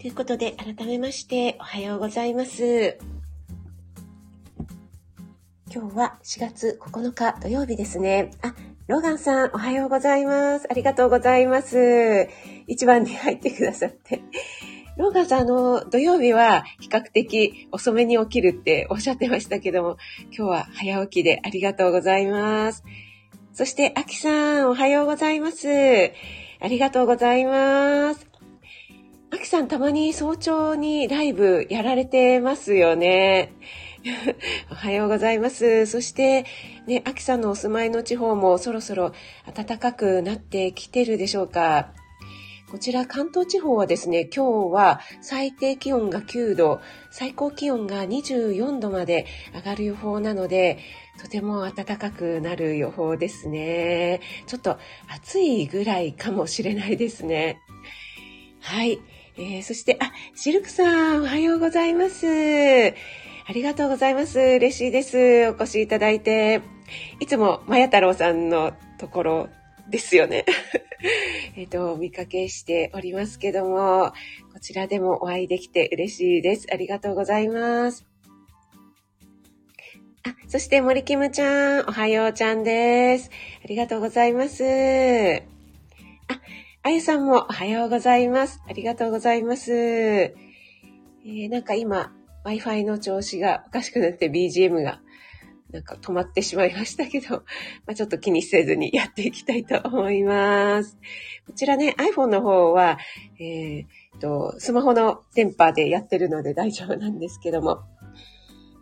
ということで、改めまして、おはようございます。今日は4月9日土曜日ですね。あ、ローガンさん、おはようございます。ありがとうございます。一番に入ってくださって。ローガンさん、あの、土曜日は比較的遅めに起きるっておっしゃってましたけども、今日は早起きでありがとうございます。そして、アキさん、おはようございます。ありがとうございます。アキさんたまに早朝にライブやられてますよね。おはようございます。そして、ね、アキさんのお住まいの地方もそろそろ暖かくなってきてるでしょうか。こちら関東地方はですね、今日は最低気温が9度、最高気温が24度まで上がる予報なので、とても暖かくなる予報ですね。ちょっと暑いぐらいかもしれないですね。はい。えー、そして、あ、シルクさん、おはようございます。ありがとうございます。嬉しいです。お越しいただいて。いつも、まや太郎さんのところですよね。えっと、お見かけしておりますけども、こちらでもお会いできて嬉しいです。ありがとうございます。あ、そして森キムちゃん、おはようちゃんです。ありがとうございます。あ、あゆさんもおはようございます。ありがとうございます。えー、なんか今、Wi-Fi の調子がおかしくなって BGM がなんか止まってしまいましたけど、まあ、ちょっと気にせずにやっていきたいと思います。こちらね、iPhone の方は、えー、と、スマホの電波でやってるので大丈夫なんですけども。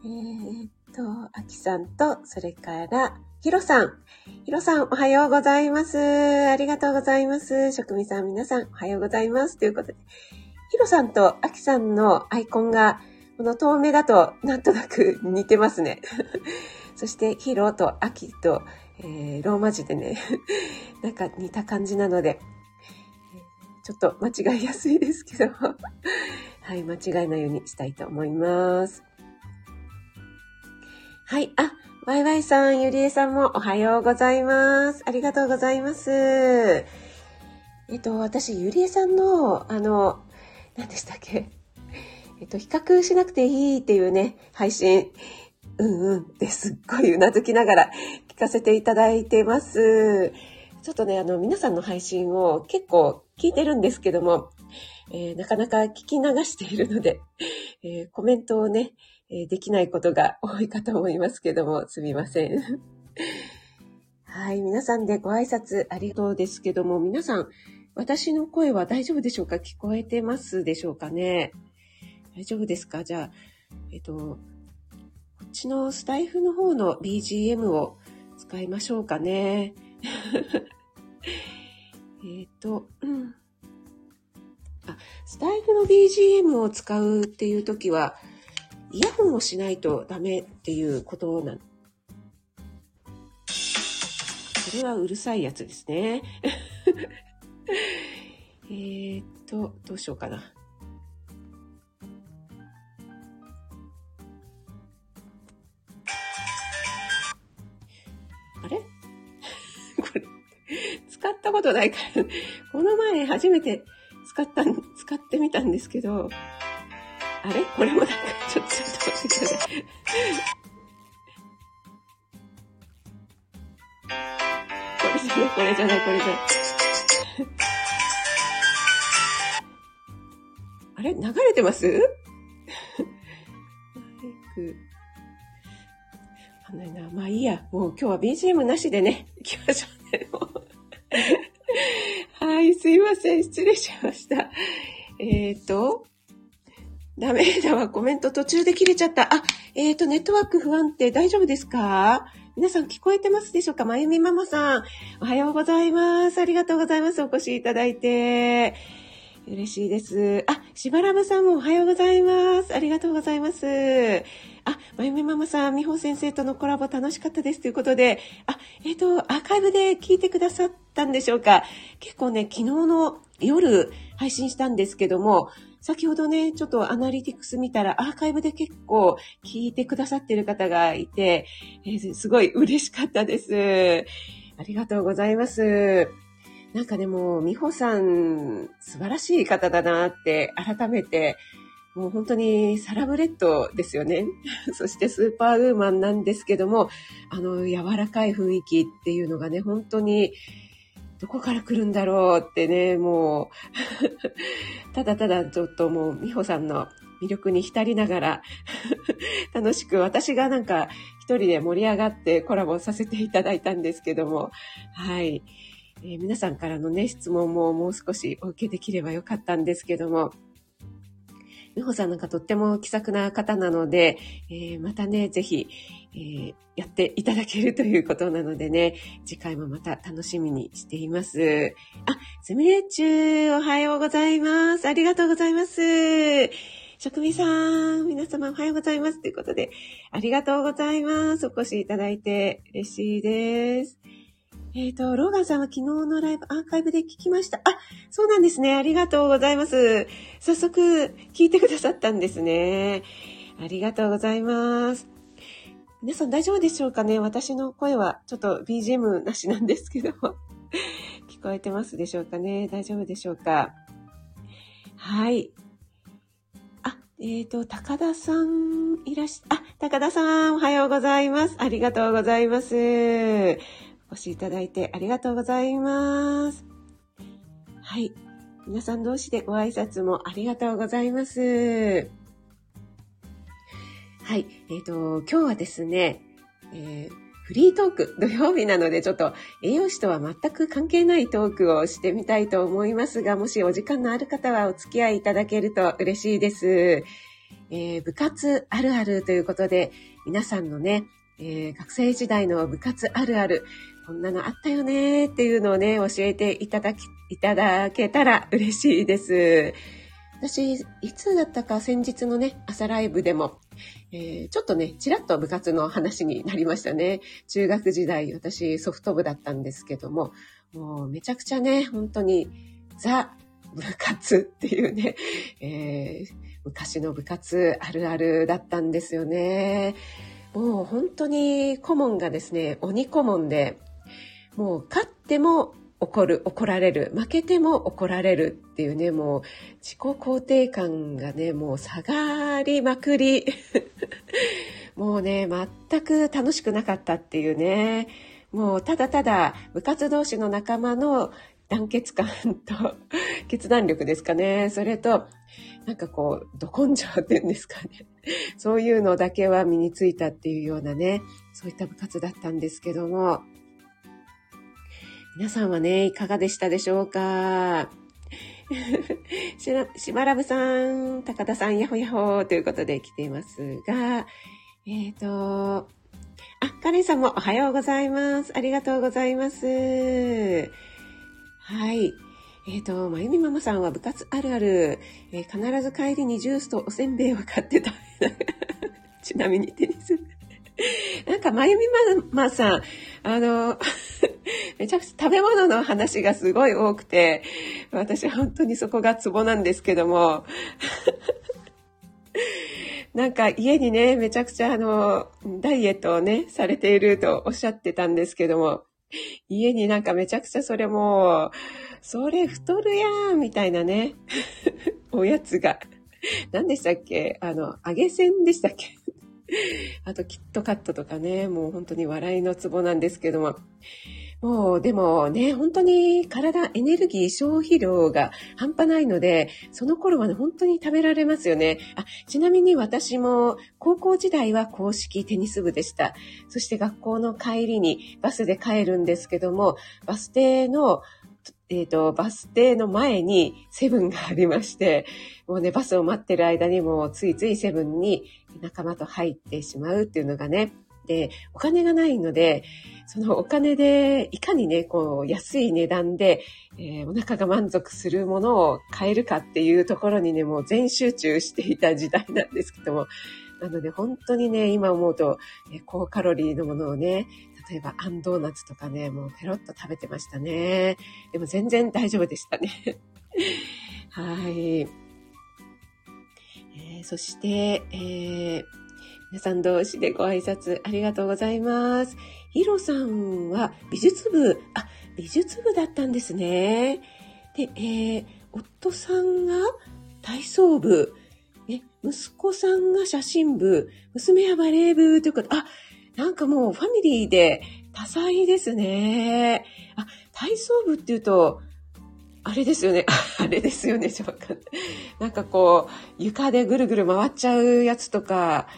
えー、と、あきさんと、それから、ひろさん。ひろさん、おはようございます。ありがとうございます。職味さん、皆さん、おはようございます。ということで、ひろさんとあきさんのアイコンが、この透明だと、なんとなく似てますね。そして、ヒロとアキと、えー、ローマ字でね、なんか似た感じなので、ちょっと間違いやすいですけど、はい、間違いないようにしたいと思います。はい。あ、ワイワイさん、ゆりえさんもおはようございます。ありがとうございます。えっと、私、ゆりえさんの、あの、何でしたっけ？えっと、比較しなくていいっていうね、配信、うんうんってすっごいうなずきながら聞かせていただいてます。ちょっとね、あの、皆さんの配信を結構聞いてるんですけども、えー、なかなか聞き流しているので、えー、コメントをね、えできないことが多いかと思いますけども、すみません。はい、皆さんでご挨拶ありがとうですけども、皆さん、私の声は大丈夫でしょうか？聞こえてますでしょうかね？大丈夫ですか？じゃあ、えっと、こっちのスタイフの方の BGM を使いましょうかね。えっと、うん。あ、スタイフの BGM を使うっていう時は、イヤホンをしないとダメっていうことなの。それはうるさいやつですね。えっと、どうしようかな。あれ？これ、使ったことないから、この前初めて使った、使ってみたんですけど、あれ？これもなんか、ちょっと、ちょっと待ってください。これじゃない、これじゃない、これじゃない。あれ？流れてます？マイク。わかんないな。まあいいや。もう今日は BGM なしでね、行きましょうね。はい、すいません。失礼しました。えっ、ー、と、ダメだわ。コメント途中で切れちゃった。あ、えっ、ー、と、ネットワーク不安定大丈夫ですか？皆さん聞こえてますでしょうか？まゆみママさん。おはようございます。ありがとうございます。お越しいただいて。嬉しいです。あ、しばらぶさんもおはようございます。ありがとうございます。あ、まゆみママさん、みほ先生とのコラボ楽しかったですということで、あ、えっ、ー、と、アーカイブで聞いてくださったんでしょうか？結構ね、昨日の夜配信したんですけども、先ほどね、ちょっとアナリティクス見たらアーカイブで結構聞いてくださってる方がいて、えー、すごい嬉しかったです。ありがとうございます。なんかね、も、美穂さん、素晴らしい方だなって改めてもう本当にサラブレッドですよね。そしてスーパーウーマンなんですけども、あの柔らかい雰囲気っていうのがね、本当にどこから来るんだろうってね、もう。ただただちょっともう美穂さんの魅力に浸りながら 楽しく私がなんか一人で盛り上がってコラボさせていただいたんですけども、はい。えー、皆さんからのね、質問ももう少しお受けできればよかったんですけども、美穂さんなんかとっても気さくな方なので、えー、またね、ぜひ、えー、やっていただけるということなのでね、次回もまた楽しみにしています。あ、すみれちゅう、おはようございます。ありがとうございます。職味さん、皆様おはようございます。ということで、ありがとうございます。お越しいただいて嬉しいです。えっ、ー、と、ローガンさんは昨日のライブアーカイブで聞きました。あ、そうなんですね。ありがとうございます。早速聞いてくださったんですね。ありがとうございます。皆さん大丈夫でしょうかね？私の声はちょっと BGM なしなんですけども。聞こえてますでしょうかね？大丈夫でしょうか？はい。あ、えっ、ー、と、高田さんいらっしゃ、あ、高田さんおはようございます。ありがとうございます。お越しいただいてありがとうございます。はい。皆さん同士でご挨拶もありがとうございます。はい。えっ、ー、と、今日はですね、えー、フリートーク、土曜日なのでちょっと栄養士とは全く関係ないトークをしてみたいと思いますが、もしお時間のある方はお付き合いいただけると嬉しいです。えー、部活あるあるということで、皆さんのね、えー、学生時代の部活あるある、こんなのあったよねっていうのをね、教えていただき、いただけたら嬉しいです。私、いつだったか先日のね、朝ライブでも、えー、ちょっとね、ちらっと部活の話になりましたね。中学時代、私ソフト部だったんですけども、もうめちゃくちゃね、本当にザ部活っていうね、えー、昔の部活あるあるだったんですよね。もう本当に顧問がですね、鬼顧問で、もう勝っても怒る、怒られる、負けても怒られるっていうね、もう自己肯定感がね、もう下がりまくり。もうね、全く楽しくなかったっていうね、もうただただ部活同士の仲間の団結感と 決断力ですかね。それと、なんかこう、ど根性っていうんですかね。そういうのだけは身についたっていうようなね、そういった部活だったんですけども、皆さんはね、いかがでしたでしょうか？し、しばらぶさん、高田さん、やほやほということで来ていますが、えっ、ー、と、あ、カレンさんもおはようございます。ありがとうございます。はい。えっ、ー、と、まゆみママさんは部活あるある、えー、必ず帰りにジュースとおせんべいを買って食べながら、ちなみにテニス。なんか、まゆみママさん、あの、めちゃくちゃ食べ物の話がすごい多くて、私本当にそこがツボなんですけども、なんか家にね、めちゃくちゃあの、ダイエットをね、されているとおっしゃってたんですけども、家になんかめちゃくちゃそれもそれ太るやんみたいなね、おやつが。何でしたっけ？あの、揚げ線でしたっけ？あと、キットカットとかね、もう本当に笑いのツボなんですけども。もう、でもね、本当に体、エネルギー消費量が半端ないので、その頃はね、本当に食べられますよね。あ、ちなみに私も、高校時代は公式テニス部でした。そして学校の帰りにバスで帰るんですけども、バス停のえっ、ー、と、バス停の前にセブンがありまして、もうね、バスを待ってる間にもついついセブンに仲間と入ってしまうっていうのがね、で、お金がないので、そのお金でいかにね、こう、安い値段で、えー、お腹が満足するものを買えるかっていうところにね、もう全集中していた時代なんですけども、なので本当にね、今思うと、え高カロリーのものをね、例えばあんドーナツとかね、もうペロッと食べてましたね。でも全然大丈夫でしたね。はい。えー、そして、えー、皆さん同士でご挨拶ありがとうございます。ヒロさんは美術部、あ、美術部だったんですね。で、えー、夫さんが体操部、え、息子さんが写真部、娘はバレー部ということ、あ、なんかもうファミリーで多彩ですね。あ、体操部っていうと、あれですよね。あれですよね。ちょっとない。なんかこう、床でぐるぐる回っちゃうやつとか、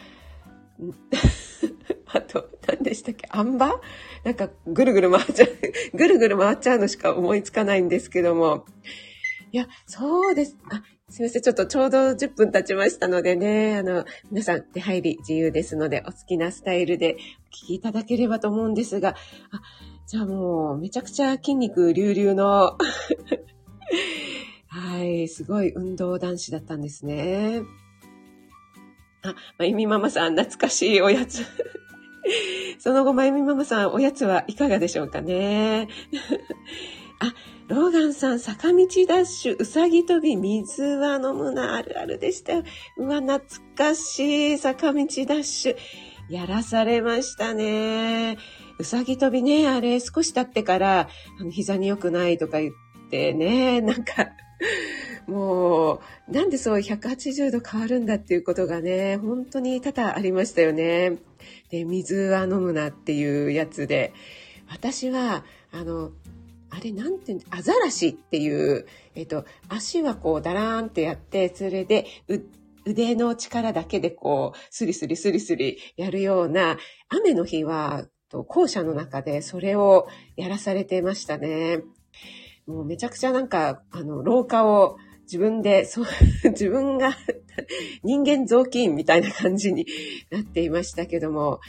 あと、何でしたっけ？あん馬なんかぐるぐる回っちゃう、ぐるぐる回っちゃうのしか思いつかないんですけども。いや、そうです。あ、すみません。ちょっとちょうど10分経ちましたのでね、あの、皆さん出入り自由ですので、お好きなスタイルでお聞きいただければと思うんですが、あ、じゃあもう、めちゃくちゃ筋肉隆々の はい、すごい運動男子だったんですね。あ、まゆみママさん、懐かしいおやつ。その後、まゆみママさん、おやつはいかがでしょうかね。あ、ローガンさん、坂道ダッシュ、うさぎ跳び、水は飲むな、あるあるでした。うわ、懐かしい、坂道ダッシュ。やらされましたね。うさぎ跳びね、あれ、少し経ってから、あの、膝に良くないとか言ってね、なんか、もう、なんでそう180度変わるんだっていうことがね、本当に多々ありましたよね。で、水は飲むなっていうやつで、私は、あの、あれなんてアザラシっていう、えっと、足はこうダラーンってやって、それで腕の力だけでこう、スリスリスリスリやるような、雨の日は、校舎の中でそれをやらされてましたね。もうめちゃくちゃなんか、あの、廊下を自分で、そう、自分が 人間雑巾みたいな感じになっていましたけども、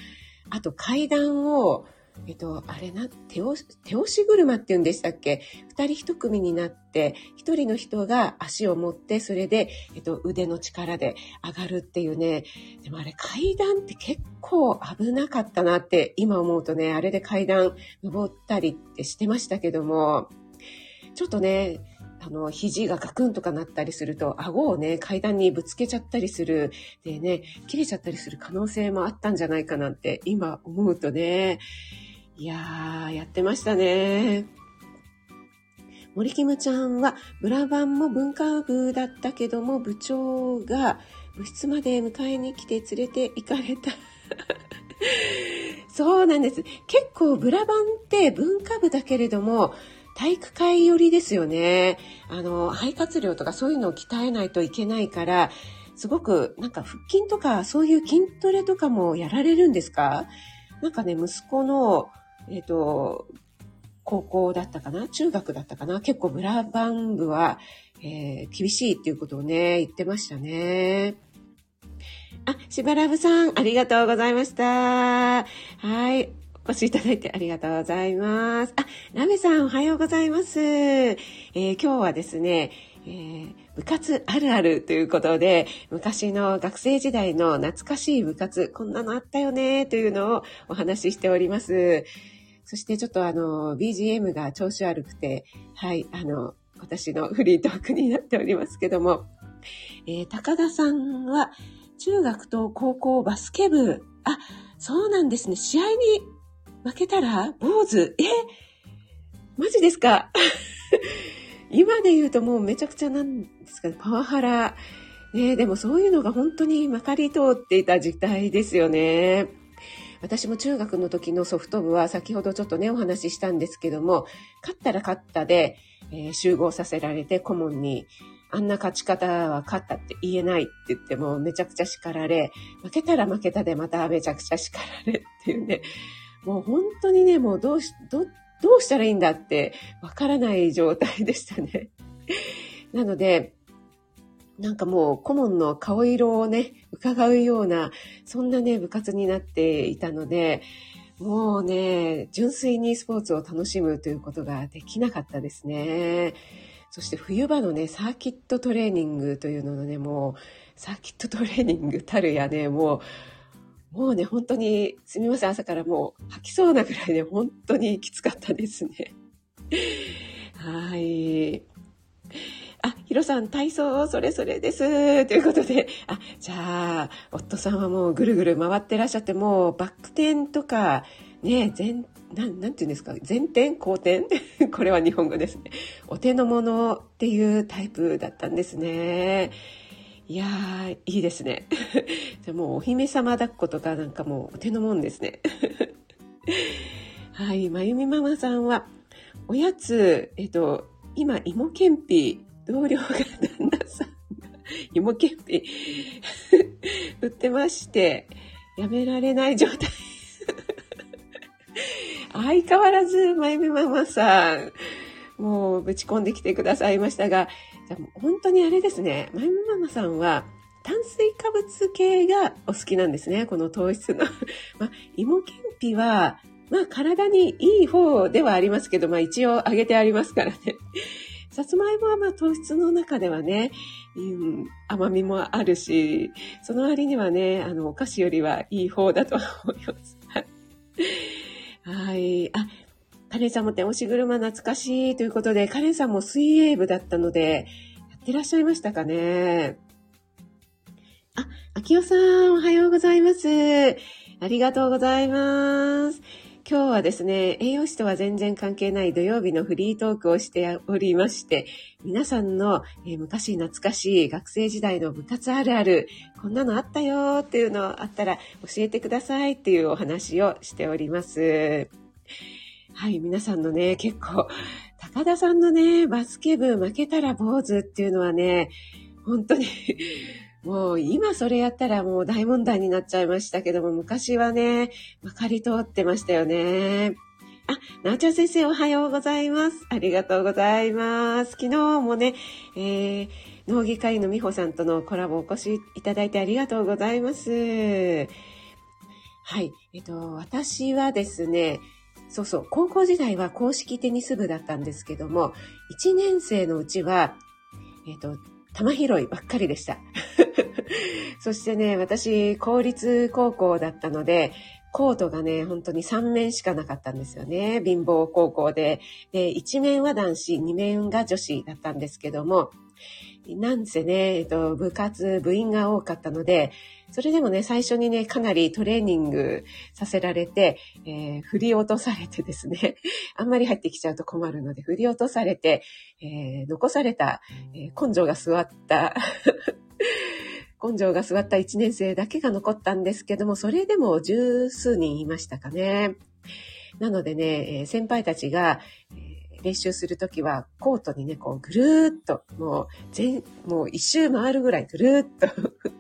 あと階段を、えっと、あれな、手押し、手押し車って言うんでしたっけ？二人一組になって、一人の人が足を持って、それで、えっと、腕の力で上がるっていうね。でもあれ階段って結構危なかったなって今思うとね、あれで階段登ったりってしてましたけども、ちょっとね、あの、肘がガクンとかなったりすると、顎をね、階段にぶつけちゃったりする、でね、切れちゃったりする可能性もあったんじゃないかなって今思うとね、いやー、やってましたね。森キムちゃんは、ブラバンも文化部だったけども、部長が部室まで迎えに来て連れて行かれた。そうなんです。結構ブラバンって文化部だけれども、体育会寄りですよね。あの、肺活量とかそういうのを鍛えないといけないから、すごくなんか腹筋とかそういう筋トレとかもやられるんですか？なんかね、息子の、えっ、ー、と、高校だったかな？中学だったかな？結構ブラバン部は、えー、厳しいっていうことをね、言ってましたね。あ、しばらぶさん、ありがとうございました。はい。お越しいただいてありがとうございます。あ、ラメさんおはようございます。えー、今日はですね、えー、部活あるあるということで、昔の学生時代の懐かしい部活、こんなのあったよね、というのをお話ししております。そしてちょっとあの、BGM が調子悪くて、はい、あの、私のフリートークになっておりますけども、えー、高田さんは中学と高校バスケ部、あ、そうなんですね。試合に負けたら坊主え？マジですか？今で言うともうめちゃくちゃなんですか？ねパワハラ。ねでもそういうのが本当にまかり通っていた時代ですよね。私も中学の時のソフト部は先ほどちょっとねお話ししたんですけども、勝ったら勝ったで、えー、集合させられて顧問に、あんな勝ち方は勝ったって言えないって言ってもめちゃくちゃ叱られ、負けたら負けたでまためちゃくちゃ叱られっていうね、もう本当にね、もうどうし、ど、どうしたらいいんだってわからない状態でしたね。なので、なんかもう顧問の顔色をね、伺うような、そんなね、部活になっていたので、もうね、純粋にスポーツを楽しむということができなかったですね。そして冬場のね、サーキットトレーニングというののね、もう、サーキットトレーニングたるやね、もう、もうね、本当に、すみません、朝からもう吐きそうなぐらいで、本当にきつかったですね。はい。あ、ヒロさん、体操、それそれです。ということで、あ、じゃあ、夫さんはもうぐるぐる回ってらっしゃって、もうバック転とか、ね、前、なん、なんて言うんですか、前転後転？これは日本語ですね。お手の物っていうタイプだったんですね。いやー、いいですね。じゃもうお姫様抱っことかなんかもうお手のもんですね。はい、まゆみママさんは、おやつ、えっと、今、芋けんぴ、同僚が旦那さんが 芋けんぴ売ってまして、やめられない状態相変わらず、まゆみママさん、もうぶち込んできてくださいましたが、じゃ本当にあれですね、まゆみママさんは、炭水化物系がお好きなんですね、この糖質の。まあ、芋けんぴは、まあ、体にいい方ではありますけど、まあ、一応揚げてありますからね。さつまいもはまあ糖質の中ではね、うん、甘みもあるし、その割にはね、あの、お菓子よりはいい方だと思います。はい。あ、カレンさんも手押し車懐かしいということで、カレンさんも水泳部だったので、てらっしゃいましたかね？あ、秋代さん、おはようございます。ありがとうございます。今日はですね、栄養士とは全然関係ない土曜日のフリートークをしておりまして、皆さんの、え、昔懐かしい学生時代の部活あるある、こんなのあったよっていうのあったら教えてくださいっていうお話をしております。はい、皆さんのね、結構、高田さんのね、バスケ部負けたら坊主っていうのはね、本当にもう今それやったらもう大問題になっちゃいましたけども、昔はね、まかり通ってましたよね。あ、なおちゃん先生おはようございます。ありがとうございます。昨日もね、えー、農技会の美穂さんとのコラボお越しいただいてありがとうございます。はい。えっと、私はですね、そうそう、高校時代は公式テニス部だったんですけども、1年生のうちは、えっと、玉拾いばっかりでした。そしてね、私、公立高校だったので、コートがね、本当に3面しかなかったんですよね。貧乏高校で。で、1面は男子、2面が女子だったんですけども、なんせね、えっと、部活、部員が多かったので、それでもね、最初にね、かなりトレーニングさせられて、えー、振り落とされてですね、あんまり入ってきちゃうと困るので、振り落とされて、えー、残された、えー、根性が座った 根性が座った1年生だけが残ったんですけども、それでも十数人いましたかね。なのでね、先輩たちが、練習するときは、コートにね、こう、ぐるーっと、もう、全、もう一周回るぐらいぐるーっと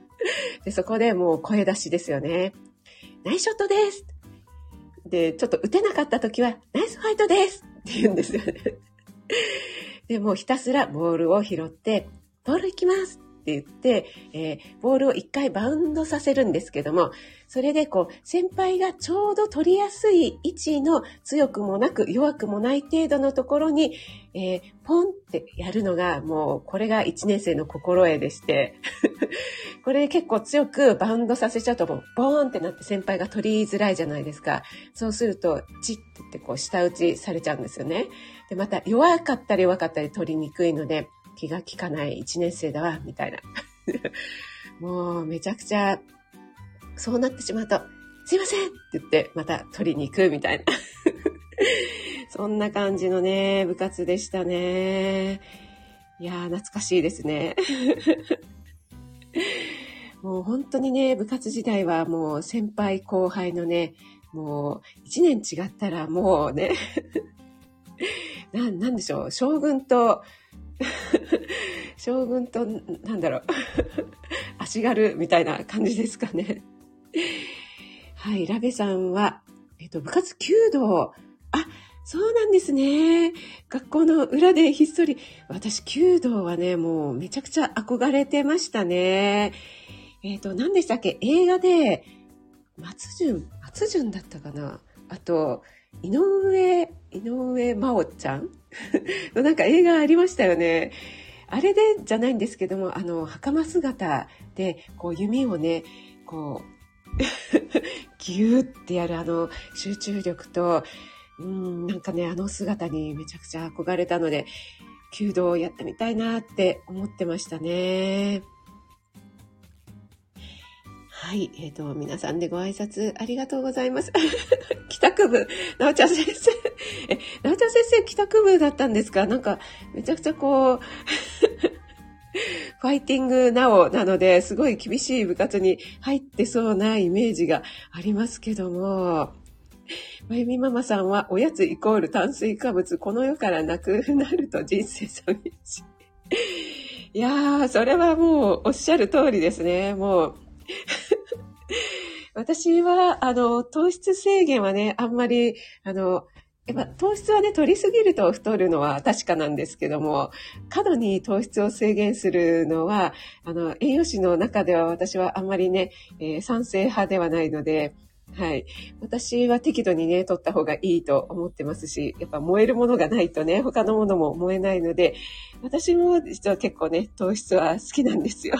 で、そこでもう声出しですよね。ナイスショットですで、ちょっと打てなかったときは、ナイスファイトですって言うんですよね。で、もうひたすらボールを拾って、ボール行きますって言って、えー、ボールを一回バウンドさせるんですけども、それでこう、先輩がちょうど取りやすい位置の強くもなく弱くもない程度のところに、えー、ポンってやるのが、もう、これが1年生の心得でして、これ結構強くバウンドさせちゃうと、ボーンってなって先輩が取りづらいじゃないですか。そうすると、チッってこう、下打ちされちゃうんですよね。で、また弱かったり弱かったり取りにくいので、気が利かない1年生だわ、みたいな。もうめちゃくちゃ、そうなってしまうと、すいませんって言ってまた取りに行くみたいな。そんな感じのね、部活でしたね。いやー、懐かしいですね。もう本当にね、部活時代はもう先輩後輩のね、もう一年違ったらもうね、な、なんでしょう、将軍と将軍と、なんだろう足軽みたいな感じですかね。はい、ラベさんは、えっと、部活弓道。あ、そうなんですね。学校の裏でひっそり。私、弓道はね、もうめちゃくちゃ憧れてましたね。えっ、と、何でしたっけ？映画で、松潤、松潤だったかなあと、井上、井上真央ちゃん？なんか映画ありましたよね。あれでじゃないんですけども、あの、袴姿で、こう弓をね、こう、ギューってやるあの集中力と、うん、なんかね、あの姿にめちゃくちゃ憧れたので、弓道をやってみたいなって思ってましたね。はい。えっ、ー、と、皆さんでご挨拶ありがとうございます。帰宅部、なおちゃん先生。え、なおちゃん先生帰宅部だったんですか？なんか、めちゃくちゃこう、ファイティングなおなので、すごい厳しい部活に入ってそうなイメージがありますけども、まゆみママさんは、おやつイコール炭水化物、この世からなくなると人生寂しい。いやー、それはもうおっしゃる通りですね。もう 私は、あの、糖質制限はね、あんまり、あの、やっぱ糖質はね、取りすぎると太るのは確かなんですけども、過度に糖質を制限するのは、あの、栄養士の中では私はあんまりね、えー、賛成派ではないので、はい。私は適度にね、取った方がいいと思ってますし、やっぱ燃えるものがないとね、他のものも燃えないので、私も実は結構ね、糖質は好きなんですよ。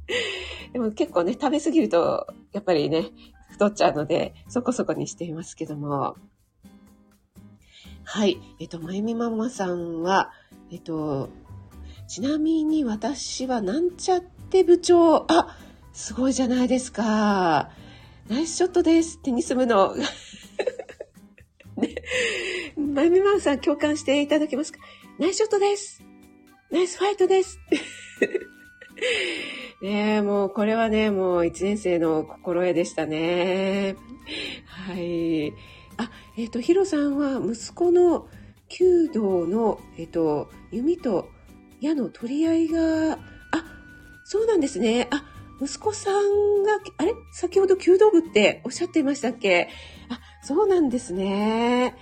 でも結構ね、食べ過ぎると、やっぱりね、太っちゃうので、そこそこにしていますけども。はい。えっと、まゆみママさんは、えっと、ちなみに私はなんちゃって部長、あ、すごいじゃないですか。ナイスショットです。テニス部の。ね、まゆみママさん共感していただけますか？ナイスショットです。ナイスファイトです。ねえ、もうこれはね、もう一年生の心得でしたね。はい。えっ、ー、と、ヒロさんは息子の弓道の、えっ、ー、と、弓と矢の取り合いが、あ、そうなんですね。あ、息子さんが、あれ？先ほど弓道部っておっしゃっていましたっけ？あ、そうなんですね。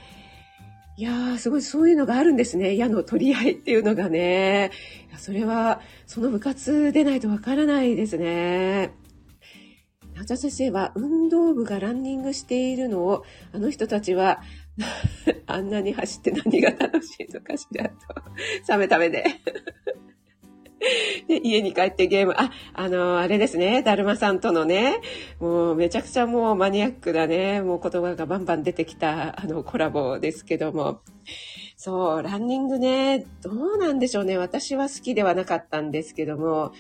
いやー、すごいそういうのがあるんですね。矢の取り合いっていうのがね。それは、その部活でないとわからないですね。中先生は運動部がランニングしているのを、あの人たちは、あんなに走って何が楽しいのかしらと。冷めた目で。で、家に帰ってゲーム、あ、あの、あれですね、だるまさんとのね、もうめちゃくちゃもうマニアックなね、もう言葉がバンバン出てきた、あの、コラボですけども。そう、ランニングね、どうなんでしょうね。私は好きではなかったんですけども、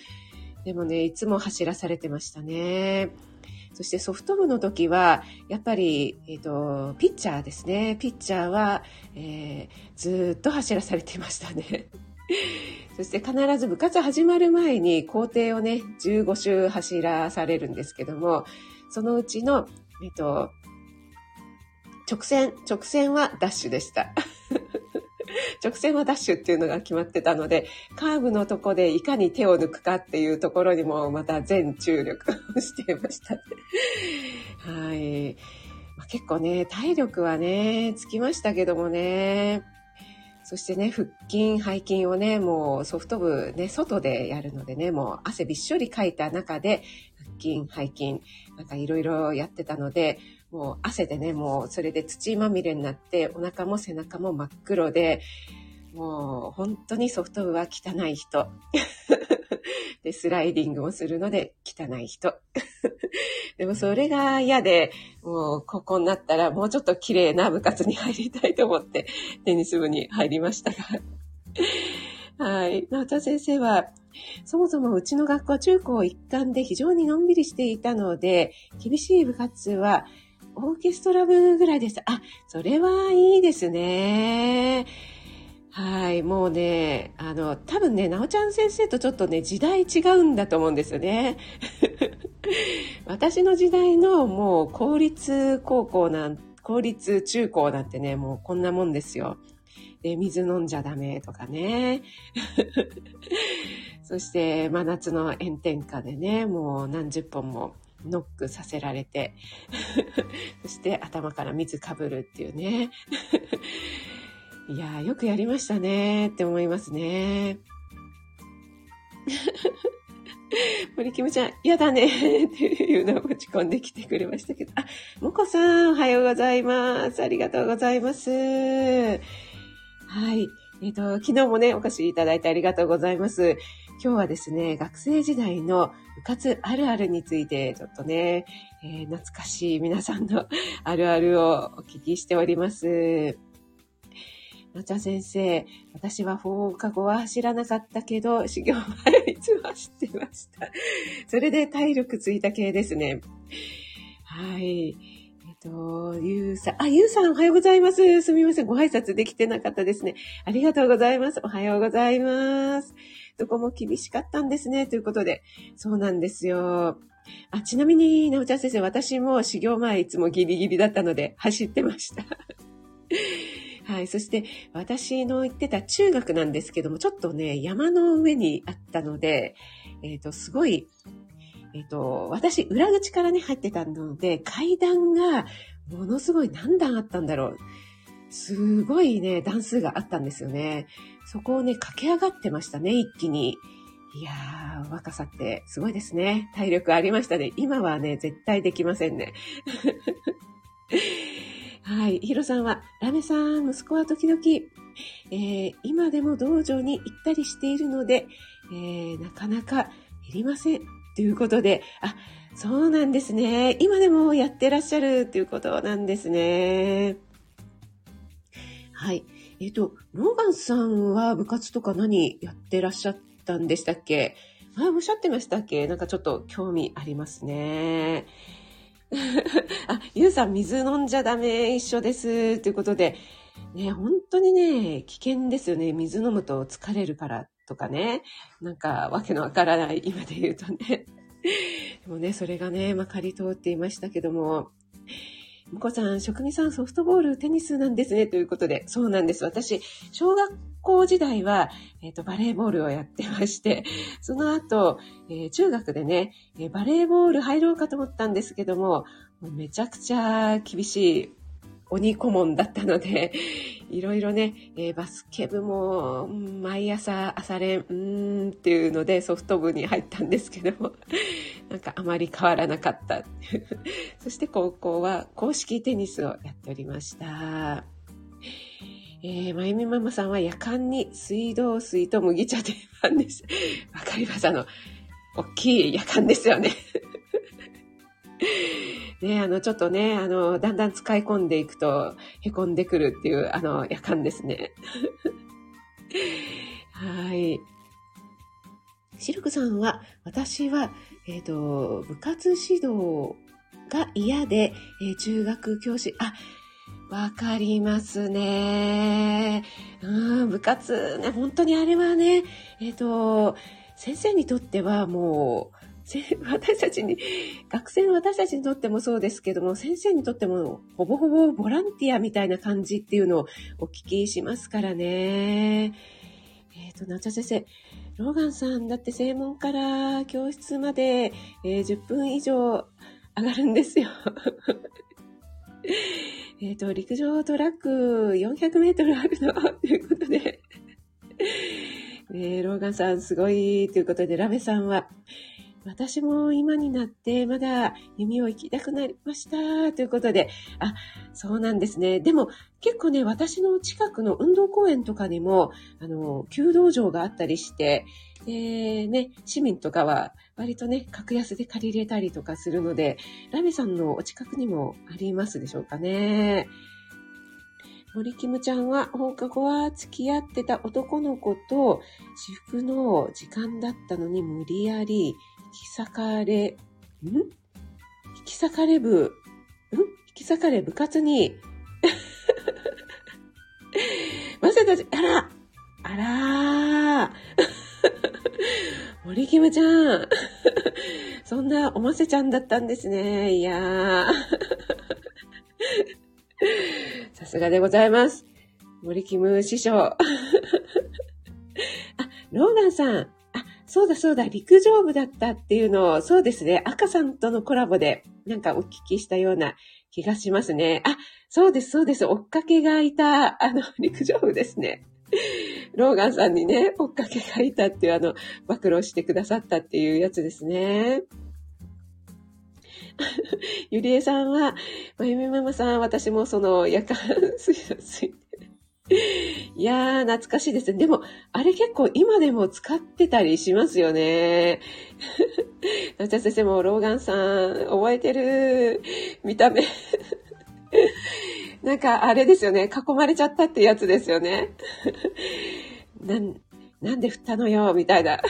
でもね、いつも走らされてましたね。そしてソフト部の時は、やっぱり、えっ、ー、と、ピッチャーですね。ピッチャーは、えー、ずっと走らされていましたね。そして必ず部活始まる前に校庭をね、15周走らされるんですけども、そのうちの、えっと、直線、直線はダッシュでした。直線はダッシュっていうのが決まってたので、カーブのとこでいかに手を抜くかっていうところにもまた全注力をしていました、はい。ま、結構ね、体力はね、つきましたけどもね。そしてね、腹筋、背筋をね、もうソフト部ね、外でやるのでね、もう汗びっしょりかいた中で、腹筋、背筋、なんかいろいろやってたので、もう汗でね、もうそれで土まみれになって、お腹も背中も真っ黒で、もう本当にソフト部は汚い人。で、スライディングもするので汚い人。でもそれが嫌で、もうここになったらもうちょっと綺麗な部活に入りたいと思ってテニス部に入りましたが。はい。直田先生は、そもそもうちの学校は中高一貫で非常にのんびりしていたので、厳しい部活はオーケストラ部ぐらいです。あ、それはいいですね。はい、もうね、あの、多分ね、なおちゃん先生とちょっとね、時代違うんだと思うんですよね。私の時代のもう公立高校なん、公立中高なんてね、もうこんなもんですよ。で、水飲んじゃダメとかね。そして、真夏の炎天下でね、もう何十本もノックさせられて、そして頭から水かぶるっていうね。いやー、よくやりましたねって思いますね。森キムちゃん、嫌だねっていうのを持ち込んできてくれましたけど。あ、もこさん、おはようございます。ありがとうございます。はい。えっ、ー、と、昨日もね、お越しいただいてありがとうございます。今日はですね、学生時代の部活あるあるについて、ちょっとね、えー、懐かしい皆さんのあるあるをお聞きしております。のちゃ先生、私は放課後は走らなかったけど、修行前いつも走ってました。それで体力ついた系ですね。はい。えっと、ゆうさん、あ、ゆうさんおはようございます。すみません。ご挨拶できてなかったですね。ありがとうございます。おはようございます。どこも厳しかったんですね。ということで、そうなんですよ。あ、ちなみに、なおちゃん先生、私も修行前いつもギリギリだったので走ってました。はい。そして、私の行ってた中学なんですけども、ちょっとね、山の上にあったので、えっ、ー、と、すごい、えっ、ー、と、私、裏口からね、入ってたので、階段が、ものすごい何段あったんだろう。すごいね、段数があったんですよね。そこをね、駆け上がってましたね、一気に。いやー、若さってすごいですね。体力ありましたね。今はね、絶対できませんね。はい。ヒロさんは、ラメさん、息子は時々、えー、今でも道場に行ったりしているので、えー、なかなか減りません。ということで、あ、そうなんですね。今でもやってらっしゃるということなんですね。はい。えっ、ー、と、ローガンさんは部活とか何やってらっしゃったんでしたっけ？前おっしゃってましたっけ？なんかちょっと興味ありますね。あ、ゆうさん水飲んじゃダメ一緒です。ということで、ね、本当にね、危険ですよね。水飲むと疲れるからとかね。なんかわけのわからない今で言うとね。でもね、それがね、まかり通っていましたけども、向こさん、職人さん、ソフトボール、テニスなんですね。ということで、そうなんです。私、小学校時代は、えっ、ー、と、バレーボールをやってまして、その後、えー、中学でね、えー、バレーボール入ろうかと思ったんですけども、もめちゃくちゃ厳しい鬼顧問だったので、いろいろね、えー、バスケ部も、毎朝朝練、うーんっていうのでソフト部に入ったんですけども、なんかあまり変わらなかった。そして高校は公式テニスをやっておりました。えー、まゆみママさんは夜間に水道水と麦茶定番です。わかります。あの、大きい夜間ですよね。ね、あの、ちょっとね、あの、だんだん使い込んでいくと、へこんでくるっていう、あの、夜間ですね。はい。シルクさんは、私は、えっ、ー、と、部活指導が嫌で、えー、中学教師、あ、わかりますね。うん、部活ね、本当にあれはね、えっ、ー、と、先生にとってはもう、私たちに、学生の私たちにとってもそうですけども、先生にとってもほぼほぼボランティアみたいな感じっていうのをお聞きしますからね。えっ、ー、と、なちゃ先生、ローガンさんだって正門から教室まで、えー、10分以上上がるんですよ。えっと、陸上トラック400メートルあるの ということで。ねローガンさんすごいということで、ラメさんは、私も今になってまだ弓を行きたくなりましたということで、あ、そうなんですね。でも結構ね、私の近くの運動公園とかにも、あの、弓道場があったりして、で、ね、市民とかは割とね、格安で借りれたりとかするので、ラメさんのお近くにもありますでしょうかね。森キムちゃんは放課後は付き合ってた男の子と私服の時間だったのに無理やり引き裂かれ、ん？引き裂かれ部、ん？引き裂かれ部活に、ませたち、あらあらー 森キムちゃん そんなおませちゃんだったんですね。いやー。さすがでございます。森キム師匠。あ、ローガンさん。そうだそうだ、陸上部だったっていうのを、そうですね、赤さんとのコラボでなんかお聞きしたような気がしますね。あ、そうです、そうです。追っかけがいた、あの、陸上部ですね。ローガンさんにね、追っかけがいたっていうあの、暴露してくださったっていうやつですね。ゆりえさんは、まゆみママさん、私もその夜間水水いやー、懐かしいですね。でも、あれ結構今でも使ってたりしますよね。なちゃ先生も、ローガンさん、覚えてる？見た目。なんかあれですよね。囲まれちゃったってやつですよね。なんなんで振ったのよみたいな。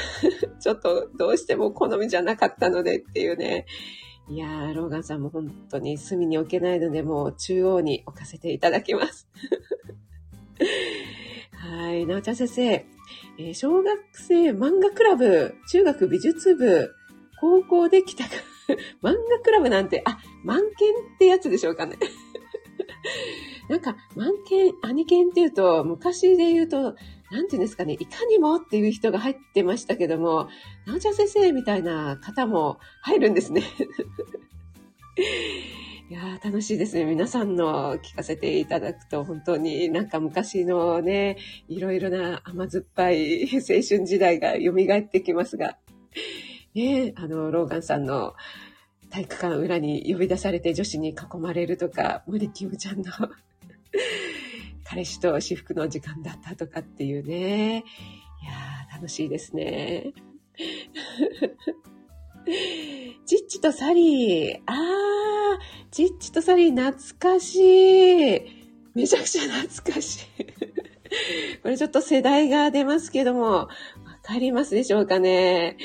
ちょっとどうしても好みじゃなかったのでっていうね。いやー、ローガンさんも本当に隅に置けないので、もう中央に置かせていただきます。はい、なおちゃん先生、えー、小学生漫画クラブ、中学美術部、高校で来たか、漫画クラブなんて、あ、満研ってやつでしょうかね。なんか、満研、兄研っていうと、昔で言うと、なんていうんですかね、いかにもっていう人が入ってましたけども、なおちゃん先生みたいな方も入るんですね。いやー、楽しいですね。皆さんの聞かせていただくと、本当になんか昔のね、いろいろな甘酸っぱい 青春時代が蘇ってきますが、ね、あの、ローガンさんの体育館裏に呼び出されて女子に囲まれるとか、森キムちゃんの 彼氏と私服の時間だったとかっていうね。いやー、楽しいですね。チッチとサリー。あー、チッチとサリー懐かしい。めちゃくちゃ懐かしい。これちょっと世代が出ますけども、わかりますでしょうかね。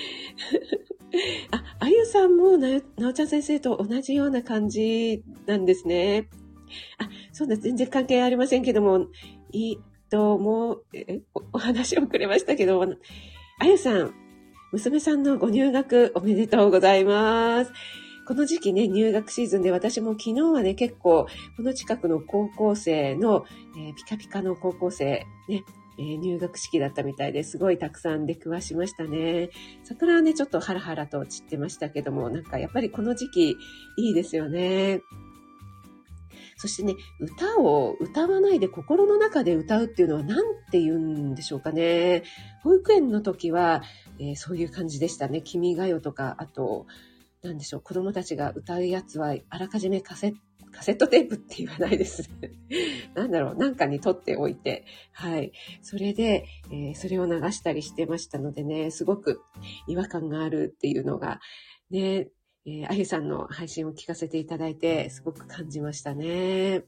あ、あゆさんもな、なおちゃん先生と同じような感じなんですね。あ、そうだ、全然関係ありませんけども、いいとも、えお、お話をくれましたけども、あゆさん、娘さんのご入学おめでとうございます。この時期ね、入学シーズンで私も昨日はね、結構、この近くの高校生の、えー、ピカピカの高校生、ね、えー、入学式だったみたいですごいたくさん出くわしましたね。桜はね、ちょっとハラハラと散ってましたけども、なんかやっぱりこの時期いいですよね。そしてね、歌を歌わないで心の中で歌うっていうのは何て言うんでしょうかね。保育園の時は、えー、そういう感じでしたね。君が代とか、あと、なんでしょう、子供たちが歌うやつはあらかじめカセカセットテープって言わないです。なんだろう、なんかに取っておいて、はい。それで、えー、それを流したりしてましたのでね、すごく違和感があるっていうのが、ね、えー、あゆさんの配信を聞かせていただいて、すごく感じましたね。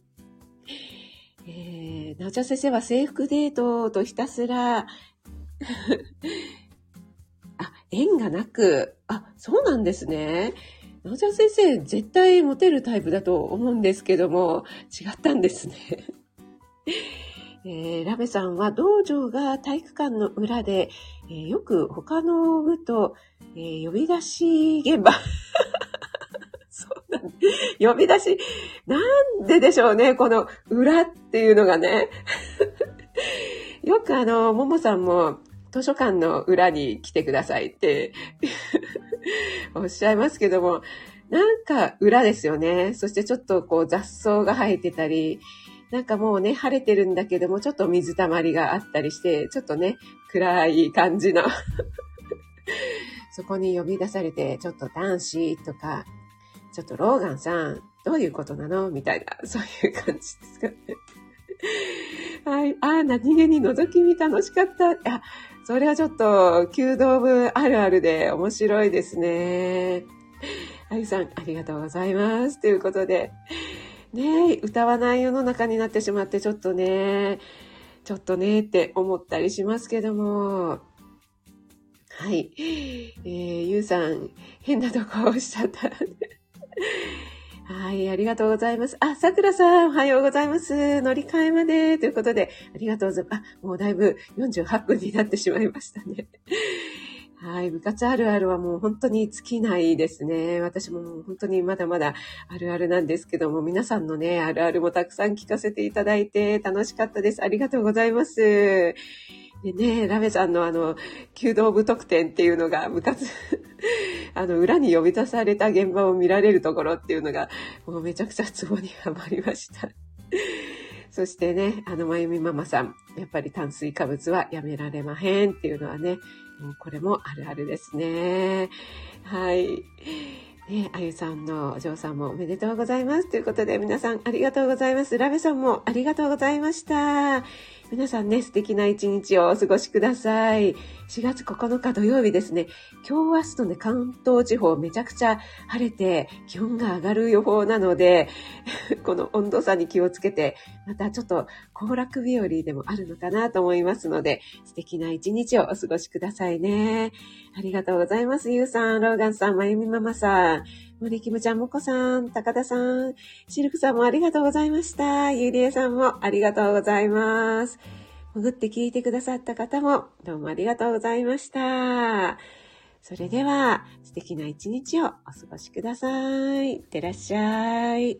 えー、なおちゃん先生は制服デートとひたすら、縁がなく、あ、そうなんですね。なおちゃん先生、絶対モテるタイプだと思うんですけども、違ったんですね。えー、ラベさんは道場が体育館の裏で、えー、よく他の部と、えー、呼び出し現場。そうなん呼び出し、なんででしょうね、この裏っていうのがね。よくあの、ももさんも図書館の裏に来てくださいって おっしゃいますけども、なんか裏ですよね。そしてちょっとこう雑草が生えてたり、なんかもうね、晴れてるんだけども、ちょっと水たまりがあったりして、ちょっとね、暗い感じの そこに呼び出されて、ちょっと男子とか、ちょっとローガンさん、どういうことなの？みたいな、そういう感じですかね。はい。ああ、何気に覗き見楽しかった。あ、それはちょっと、弓道部あるあるで面白いですね。あゆさん、ありがとうございます。ということで、ね歌わない世の中になってしまって、ちょっとね、ちょっとね、って思ったりしますけども、はい。えー、ゆうさん、変なとこ押しちゃった。はい、ありがとうございます。あ、さくらさん、おはようございます。乗り換えまで、ということで、ありがとうございます。あ、もうだいぶ48分になってしまいましたね。はい。部活あるあるはもう本当に尽きないですね。私も本当にまだまだあるあるなんですけども、皆さんのね、あるあるもたくさん聞かせていただいて楽しかったです。ありがとうございます。でね、ラメさんのあの、弓道部特典っていうのが部活 あの、裏に呼び出された現場を見られるところっていうのが、もうめちゃくちゃツボにはまりました。そしてね、あの、まゆみママさん、やっぱり炭水化物はやめられまへんっていうのはね、もうこれもあるあるですね。はい。ね、あゆさんのお嬢さんもおめでとうございます。ということで皆さんありがとうございます。ラベさんもありがとうございました。皆さんね、素敵な一日をお過ごしください。4月9日土曜日ですね。今日明日とね、関東地方めちゃくちゃ晴れて気温が上がる予報なので、この温度差に気をつけて、またちょっと行楽日和でもあるのかなと思いますので、素敵な一日をお過ごしくださいね。ありがとうございます。ゆうさん、ローガンさん、まゆみママさん。森キムちゃん、もこさん、高田さん、シルクさんもありがとうございました。ゆりえさんもありがとうございます。潜って聞いてくださった方もどうもありがとうございました。それでは素敵な一日をお過ごしください。いってらっしゃい。